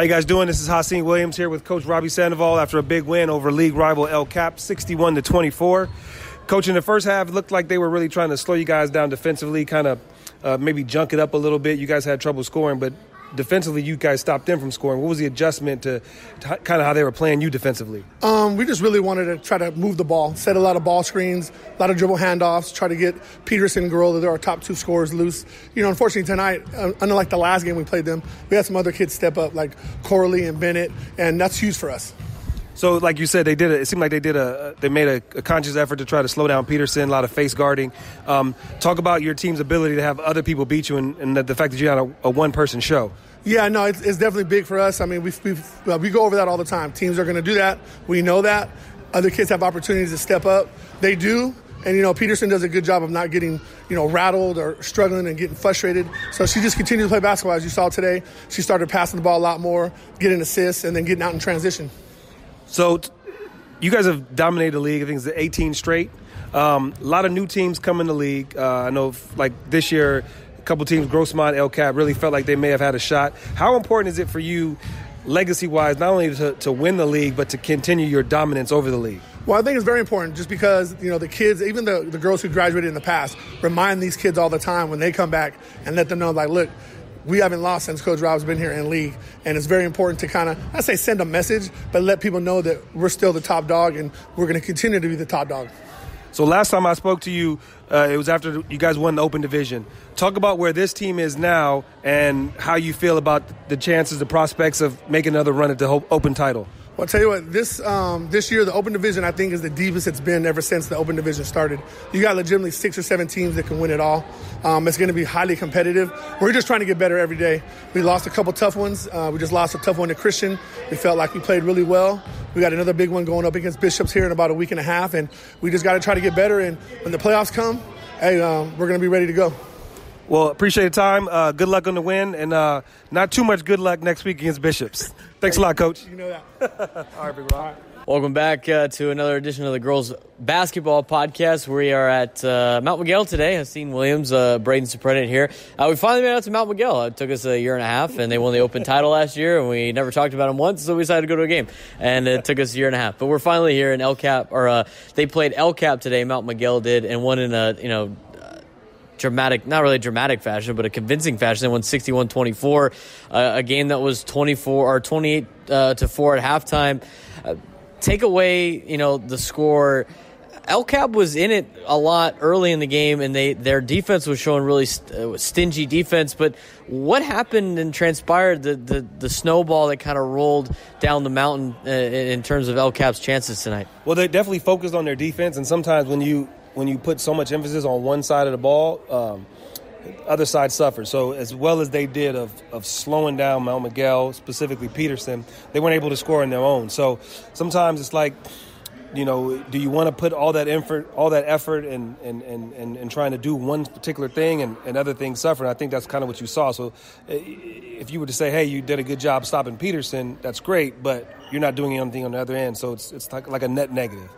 How you guys doing? This is Hassan Williams here with Coach Robbie Sandoval after a big win over league rival El Cap, 61 to 24. Coach, in the first half, looked like they were really trying to slow you guys down defensively, kind of uh, maybe junk it up a little bit. You guys had trouble scoring, but defensively, you guys stopped them from scoring. What was the adjustment to, to kind of how they were playing you defensively? Um, we just really wanted to try to move the ball, set a lot of ball screens, a lot of dribble handoffs, try to get Peterson and Girola, they're our top two scorers, loose. You know, unfortunately tonight, uh, unlike the last game we played them, we had some other kids step up like Corley and Bennett, and that's huge for us. So, like you said, they did. A, it seemed like they did a. They made a, a, conscious effort to try to slow down Peterson. A lot of face guarding. Um, talk about your team's ability to have other people beat you, and, and the, the, fact that you had a, a one-person show. Yeah, no, it's, it's, definitely big for us. I mean, we uh, we go over that all the time. Teams are going to do that. We know that. Other kids have opportunities to step up. They do. And you know, Peterson does a good job of not getting you know rattled or struggling and getting frustrated. So she just continued to play basketball as you saw today. She started passing the ball a lot more, getting assists, and then getting out in transition. So. You guys have dominated the league. I think it's 18 straight. Um, a lot of new teams come in the league. Uh, I know, like this year, a couple teams, Grossmont, El Cap, really felt like they may have had a shot. How important is it for you, legacy wise, not only to, to win the league, but to continue your dominance over the league? Well, I think it's very important just because, you know, the kids, even the, the girls who graduated in the past, remind these kids all the time when they come back and let them know, like, look, we haven't lost since Coach Rob's been here in league, and it's very important to kind of I say send a message, but let people know that we're still the top dog and we're going to continue to be the top dog. So last time I spoke to you, uh, it was after you guys won the Open Division. Talk about where this team is now and how you feel about the chances, the prospects of making another run at the Open title. Well, I'll tell you what, this um, this year the Open Division I think is the deepest it's been ever since the Open Division started. You got legitimately six or seven teams that can win it all. Um, it's going to be highly competitive. We're just trying to get better every day. We lost a couple tough ones. Uh, we just lost a tough one to Christian. We felt like we played really well. We got another big one going up against Bishops here in about a week and a half, and we just got to try to get better. And when the playoffs come, hey, um, we're going to be ready to go. Well, appreciate the time. Uh, good luck on the win, and uh, not too much good luck next week against Bishops. Thanks a lot, Coach. You know that. All right, big Rob. Welcome back uh, to another edition of the Girls Basketball Podcast. We are at uh, Mount Miguel today. Haseen Williams, uh, Braden Superintendent here. Uh, we finally made out to Mount Miguel. It took us a year and a half, and they won the Open title last year, and we never talked about them once, so we decided to go to a game. And it took us a year and a half. But we're finally here in El Cap, or uh, they played El Cap today, Mount Miguel did, and won in a, you know, dramatic, not really dramatic fashion, but a convincing fashion. They won 61 24, uh, a game that was 24 or 28 uh, to 4 at halftime. Uh, take away, you know, the score. El Cap was in it a lot early in the game, and they their defense was showing really st- uh, stingy defense. But what happened and transpired the the, the snowball that kind of rolled down the mountain uh, in terms of El Cap's chances tonight? Well, they definitely focused on their defense, and sometimes when you when you put so much emphasis on one side of the ball, um, other side suffers. So as well as they did of, of slowing down Mount Miguel, specifically Peterson, they weren't able to score on their own. So sometimes it's like, you know, do you want to put all that effort, all that effort, and and, and, and, trying to do one particular thing, and, and other things suffer? And I think that's kind of what you saw. So, if you were to say, "Hey, you did a good job stopping Peterson," that's great, but you're not doing anything on the other end. So it's it's like a net negative.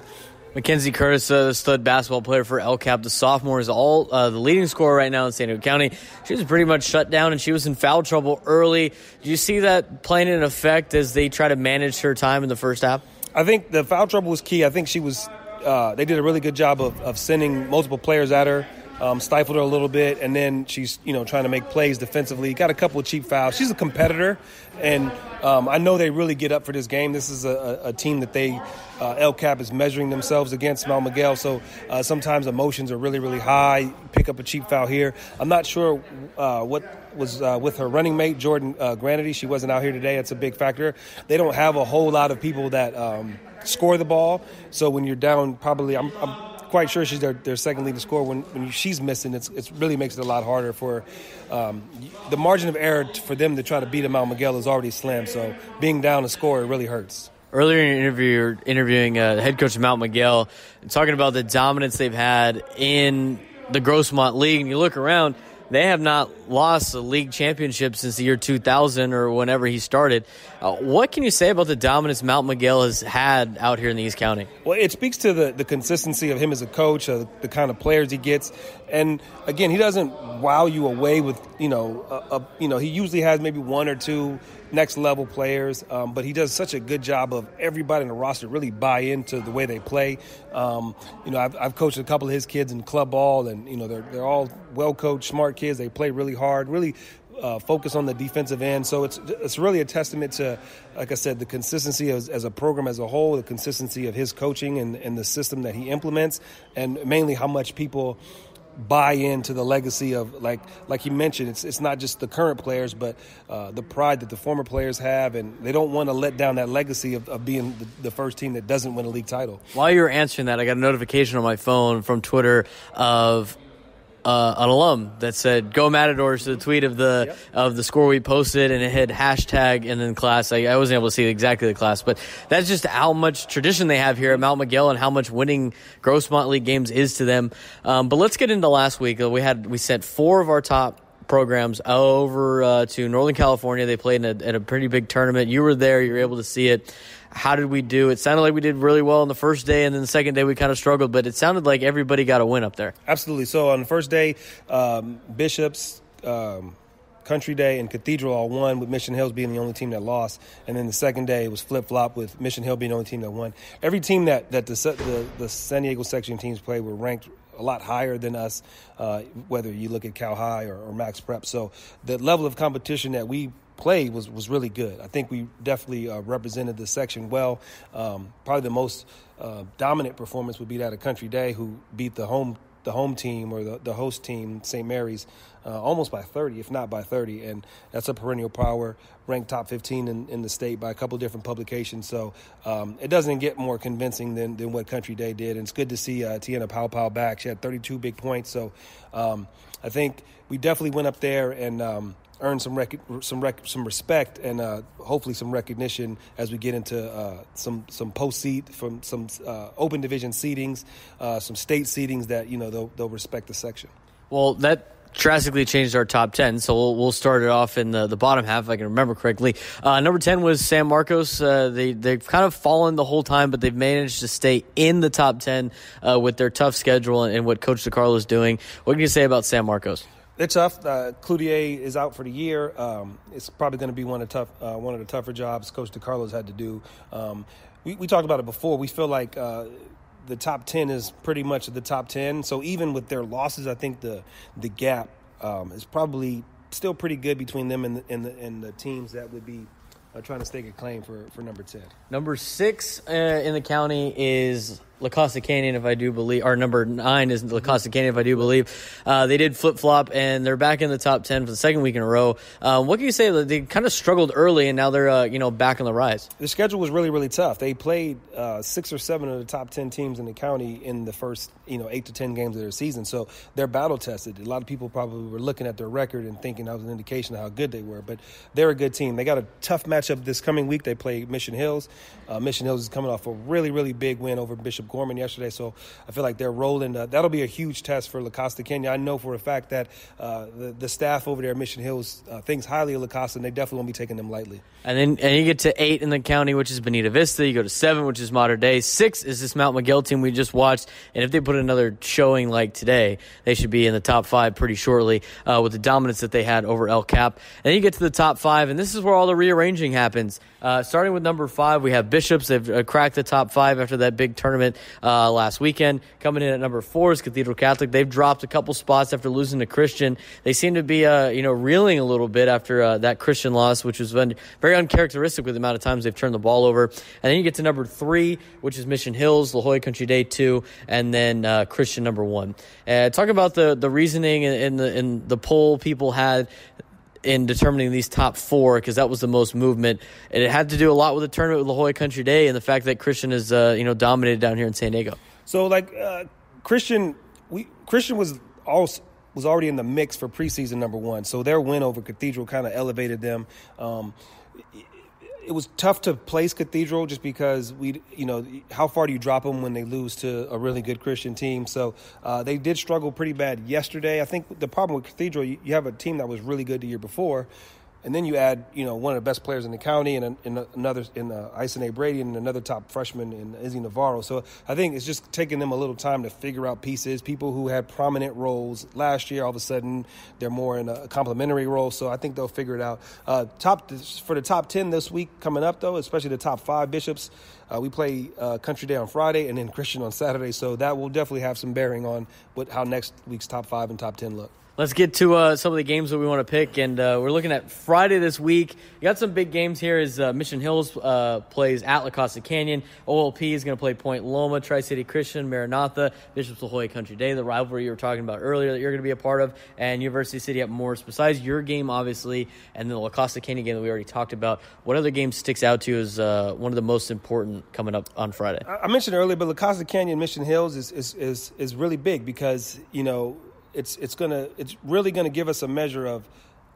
Mackenzie Curtis, uh, the stud basketball player for El Cap, the sophomore, is all uh, the leading scorer right now in San Diego County. She was pretty much shut down, and she was in foul trouble early. Do you see that playing in effect as they try to manage her time in the first half? I think the foul trouble was key. I think she was. Uh, they did a really good job of, of sending multiple players at her um, stifled her a little bit, and then she's you know trying to make plays defensively. Got a couple of cheap fouls. She's a competitor, and um, I know they really get up for this game. This is a, a team that they uh, El Cap is measuring themselves against Mount Miguel, so uh, sometimes emotions are really really high. Pick up a cheap foul here. I'm not sure uh, what was uh, with her running mate Jordan uh, Granity. She wasn't out here today. It's a big factor. They don't have a whole lot of people that um, score the ball, so when you're down, probably I'm, I'm quite sure she's their, their second leading scorer. When, when she's missing, it's, it really makes it a lot harder for um, the margin of error for them to try to beat Mount Miguel is already slim. So being down a score, it really hurts. Earlier in your interview, interviewing uh, head coach Mount Miguel, talking about the dominance they've had in the Grossmont League. And you look around, they have not lost a league championship since the year 2000 or whenever he started. Uh, what can you say about the dominance Mount Miguel has had out here in the East County? Well, it speaks to the, the consistency of him as a coach, uh, the kind of players he gets, and again, he doesn't wow you away with you know a, a, you know he usually has maybe one or two next level players, um, but he does such a good job of everybody in the roster really buy into the way they play. Um, you know, I've, I've, coached a couple of his kids in club ball, and you know they're they're all well coached, smart kids. They play really hard, really. Uh, focus on the defensive end, so it's it's really a testament to, like I said, the consistency as, as a program as a whole, the consistency of his coaching and, and the system that he implements, and mainly how much people buy into the legacy of like like you mentioned it's it's not just the current players but uh, the pride that the former players have and they don't want to let down that legacy of, of being the, the, first team that doesn't win a league title. While you were answering that i got a notification on my phone from twitter of uh, an alum that said "Go Matadors" to the tweet of the yep. of the score we posted, and it had hashtag and then class. I, I, wasn't able to see exactly the class, but that's just how much tradition they have here at Mount Miguel and how much winning Grossmont League games is to them. Um, but let's get into last week. We had we sent four of our top programs over uh, to Northern California. They played in a, in a pretty big tournament. You were there. You were able to see it. How did we do? It sounded like we did really well on the first day, and then the second day we kind of struggled, but it sounded like everybody got a win up there. Absolutely. So on the first day, um, Bishops, um, Country Day, and Cathedral all won, with Mission Hills being the only team that lost. And then the second day, was flip flop with Mission Hill being the only team that won. Every team that, that the, the, the San Diego section teams played were ranked a lot higher than us, uh, whether you look at CalHi or, or, Max Prep. So the level of competition that we played was, was really good. I think we definitely uh, represented the section well. Um, probably the most uh, dominant performance would be that of Country Day, who beat the home the home team or the, the host team, St. Mary's, uh, almost by 30, if not by 30. And that's a perennial power, ranked top 15 in, in the state by a couple different publications. So um, it doesn't get more convincing than, than what Country Day did. And it's good to see uh, Tiana Pow Pow back. She had 32 big points. So um, I think we definitely went up there and. Um, earn some rec- some rec- some respect and uh, hopefully some recognition as we get into uh, some some post seat from some uh, open division seedings, uh, some state seedings that you know they'll, they'll respect the section. Well, that drastically changed our top 10. So we'll, we'll start it off in the, the bottom half, if I can remember correctly. Uh, number 10 was San Marcos. Uh, they, they've kind of fallen the whole time, but they've managed to stay in the top 10 uh, with their tough schedule and, and what Coach DeCarlo is doing. What can you say about San Marcos? They're tough. Uh, Cloutier is out for the year. Um, it's probably going to be one of tough, uh, one of the tougher jobs Coach DeCarlos had to do. Um, we, we, talked about it before. We feel like uh, the top ten is pretty much the top ten. So even with their losses, I think the the gap um, is probably still pretty good between them and the, and the, and the teams that would be uh, trying to stake a claim for, for number 10. Number six uh, in the county is La Costa Canyon, if I do believe, or number nine is La Costa Canyon, if I do believe. Uh, they did flip flop, and they're back in the top ten for the second week in a row. Uh, what can you say? They kind of struggled early, and now they're uh, you know back on the rise. The schedule was really really tough. They played uh, six or seven of the top ten teams in the county in the first you know eight to ten games of their season, so they're battle tested. A lot of people probably were looking at their record and thinking that was an indication of how good they were, but they're a good team. They got a tough matchup this coming week. They play Mission Hills. Uh, Mission Hills is coming off a really really big win over Bishop Gorman yesterday, so I feel like they're rolling. Uh, that'll be a huge test for La Costa Canyon. I know for a fact that uh, the, the, staff over there at Mission Hills uh, thinks highly of La Costa, and they definitely won't be taking them lightly. And then and you get to eight in the county, which is Bonita Vista. You go to seven, which is Modern Day. Six is this Mount Miguel team we just watched. And if they put another showing like today, they should be in the top five pretty shortly uh, with the dominance that they had over El Cap. And then you get to the top five, and this is where all the rearranging happens. Uh, starting with number five, we have Bishops. They've uh, cracked the top five after that big tournament uh, last weekend. Coming in at number four is Cathedral Catholic. They've dropped a couple spots after losing to Christian. They seem to be, uh, you know, reeling a little bit after uh, that Christian loss, which was very uncharacteristic with the amount of times they've turned the ball over. And then you get to number three, which is Mission Hills, La Jolla Country Day two, and then uh, Christian number one. talk about the the reasoning and the in the poll people had in determining these top four because that was the most movement. And it had to do a lot with the tournament with La Jolla Country Day and the fact that Christian is uh, you know dominated down here in San Diego. So like uh, Christian, we Christian was also was already in the mix for preseason number one. So their win over Cathedral kind of elevated them. Um, it was tough to place Cathedral just because we, you know, how far do you drop them when they lose to a really good Christian team? So uh, they did struggle pretty bad yesterday. I think the problem with Cathedral, you, you have a team that was really good the year before and then you add you know one of the best players in the county and, and another in uh. Brady and another top freshman in Izzy Navarro. So I think it's just taking them a little time to figure out pieces. People who had prominent roles last year, all of a sudden they're more in a complementary role. So I think they'll figure it out. Uh, top for the top ten this week coming up though, especially the top five bishops. Uh, we play uh, Country Day on Friday and then Christian on Saturday, so that will definitely have some bearing on what how next week's top five and top ten look. Let's get to uh, some of the games that we want to pick, and uh, we're looking at Friday this week. You got some big games here. As uh, Mission Hills uh, plays at La Costa Canyon, OLP is going to play Point Loma, Tri City Christian, Maranatha, Bishop's La Jolla Country Day, the rivalry you were talking about earlier that you're going to be a part of, and University City at Morris. Besides your game, obviously, and then the La Costa Canyon game that we already talked about, what other game sticks out to you as uh, one of the most important coming up on Friday? I mentioned earlier, but La Costa Canyon, Mission Hills is is is, is really big because you know it's it's gonna it's really gonna give us a measure of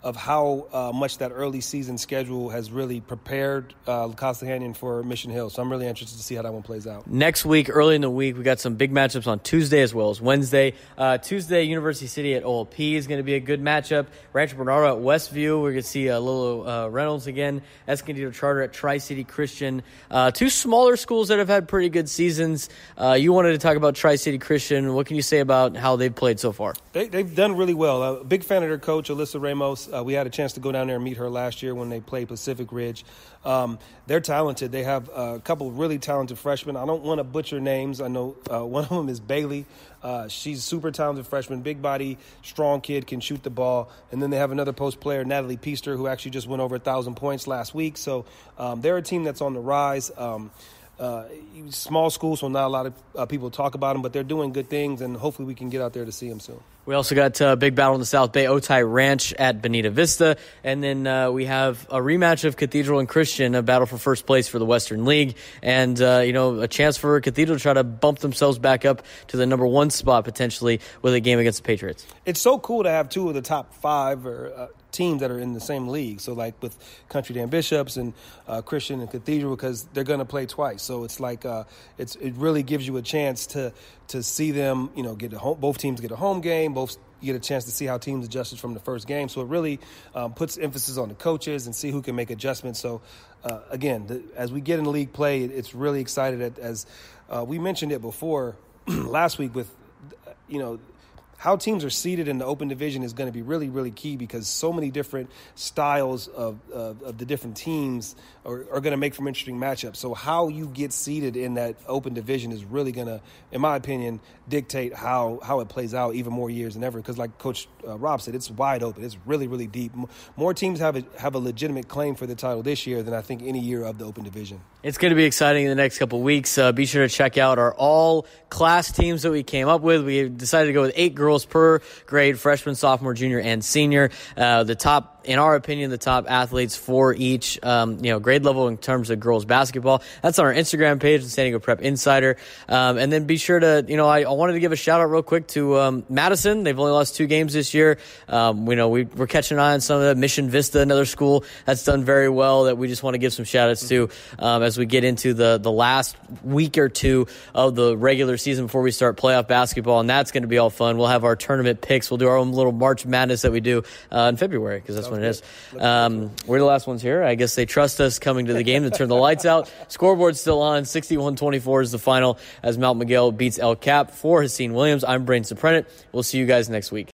of how uh, much that early season schedule has really prepared uh, Costa Canyon for Mission Hill. So I'm really interested to see how that one plays out. Next week, early in the week, we got some big matchups on Tuesday as well as Wednesday. Uh, Tuesday, University City at OLP is going to be a good matchup. Rancho Bernardo at Westview. We're going to see uh, Lilo uh, Reynolds again. Escondido Charter at Tri City Christian. Uh, two smaller schools that have had pretty good seasons. Uh, you wanted to talk about Tri City Christian. What can you say about how they've played so far? They, have done really well. Uh, big fan of their coach, Alyssa Ramos. Uh, we had a chance to go down there and meet her last year when they played Pacific Ridge. Um, they're talented. They have a couple really talented freshmen. I don't want to butcher names. I know uh, one of them is Bailey. Uh, she's super talented freshman, big body, strong kid, can shoot the ball. And then they have another post player, Natalie Peaster, who actually just went over a thousand points last week. So um, they're a team that's on the rise. Um, uh, small school, so not a lot of uh, people talk about them, but they're doing good things, and hopefully we can get out there to see them soon. We also got a uh, big battle in the South Bay, Otay Ranch at Bonita Vista. And then uh, we have a rematch of Cathedral and Christian, a battle for first place for the Western League. And, uh, you know, a chance for Cathedral to try to bump themselves back up to the number one spot potentially with a game against the Patriots. It's so cool to have two of the top five or uh, teams that are in the same league. So, like with Country Dan Bishops and uh, Christian and Cathedral, because they're going to play twice. So it's like uh, it's it really gives you a chance to to see them, you know, get a home, both teams get a home game both you get a chance to see how teams adjusted from the first game. So it really um, puts emphasis on the coaches and see who can make adjustments. So uh, again, the, as we get in league play, it's really excited as uh, we mentioned it before last week with you know how teams are seated in the open division is going to be really, really key because so many different styles of, of, of the different teams are, are going to make for interesting matchups. So, how you get seated in that open division is really going to, in my opinion, dictate how, how it plays out even more years than ever. Because, like Coach uh, Rob said, it's wide open, it's really, really deep. More teams have a, have a legitimate claim for the title this year than I think any year of the open division. It's going to be exciting in the next couple weeks. Uh, be sure to check out our all class teams that we came up with. We decided to go with eight girls girls per grade, freshman, sophomore, junior, and senior. Uh, the top in our opinion, the top athletes for each um, you know grade level in terms of girls basketball. That's on our Instagram page, the San Diego Prep Insider. Um, and then be sure to you know I, I, wanted to give a shout out real quick to um, Madison. They've only lost two games this year. Um, we know we, are catching an eye on some of the Mission Vista, another school that's done very well that we just want to give some shout outs to um, as we get into the the last week or two of the regular season before we start playoff basketball, and that's going to be all fun. We'll have our tournament picks. We'll do our own little March Madness that we do uh, in February because that's when it is. Um, we're the last ones here. I guess they trust us coming to the game to turn the lights out. Scoreboard's still on. 61-24 is the final as Mount Miguel beats El Cap for Haseen Williams. I'm Braden Soprenet. We'll see you guys next week.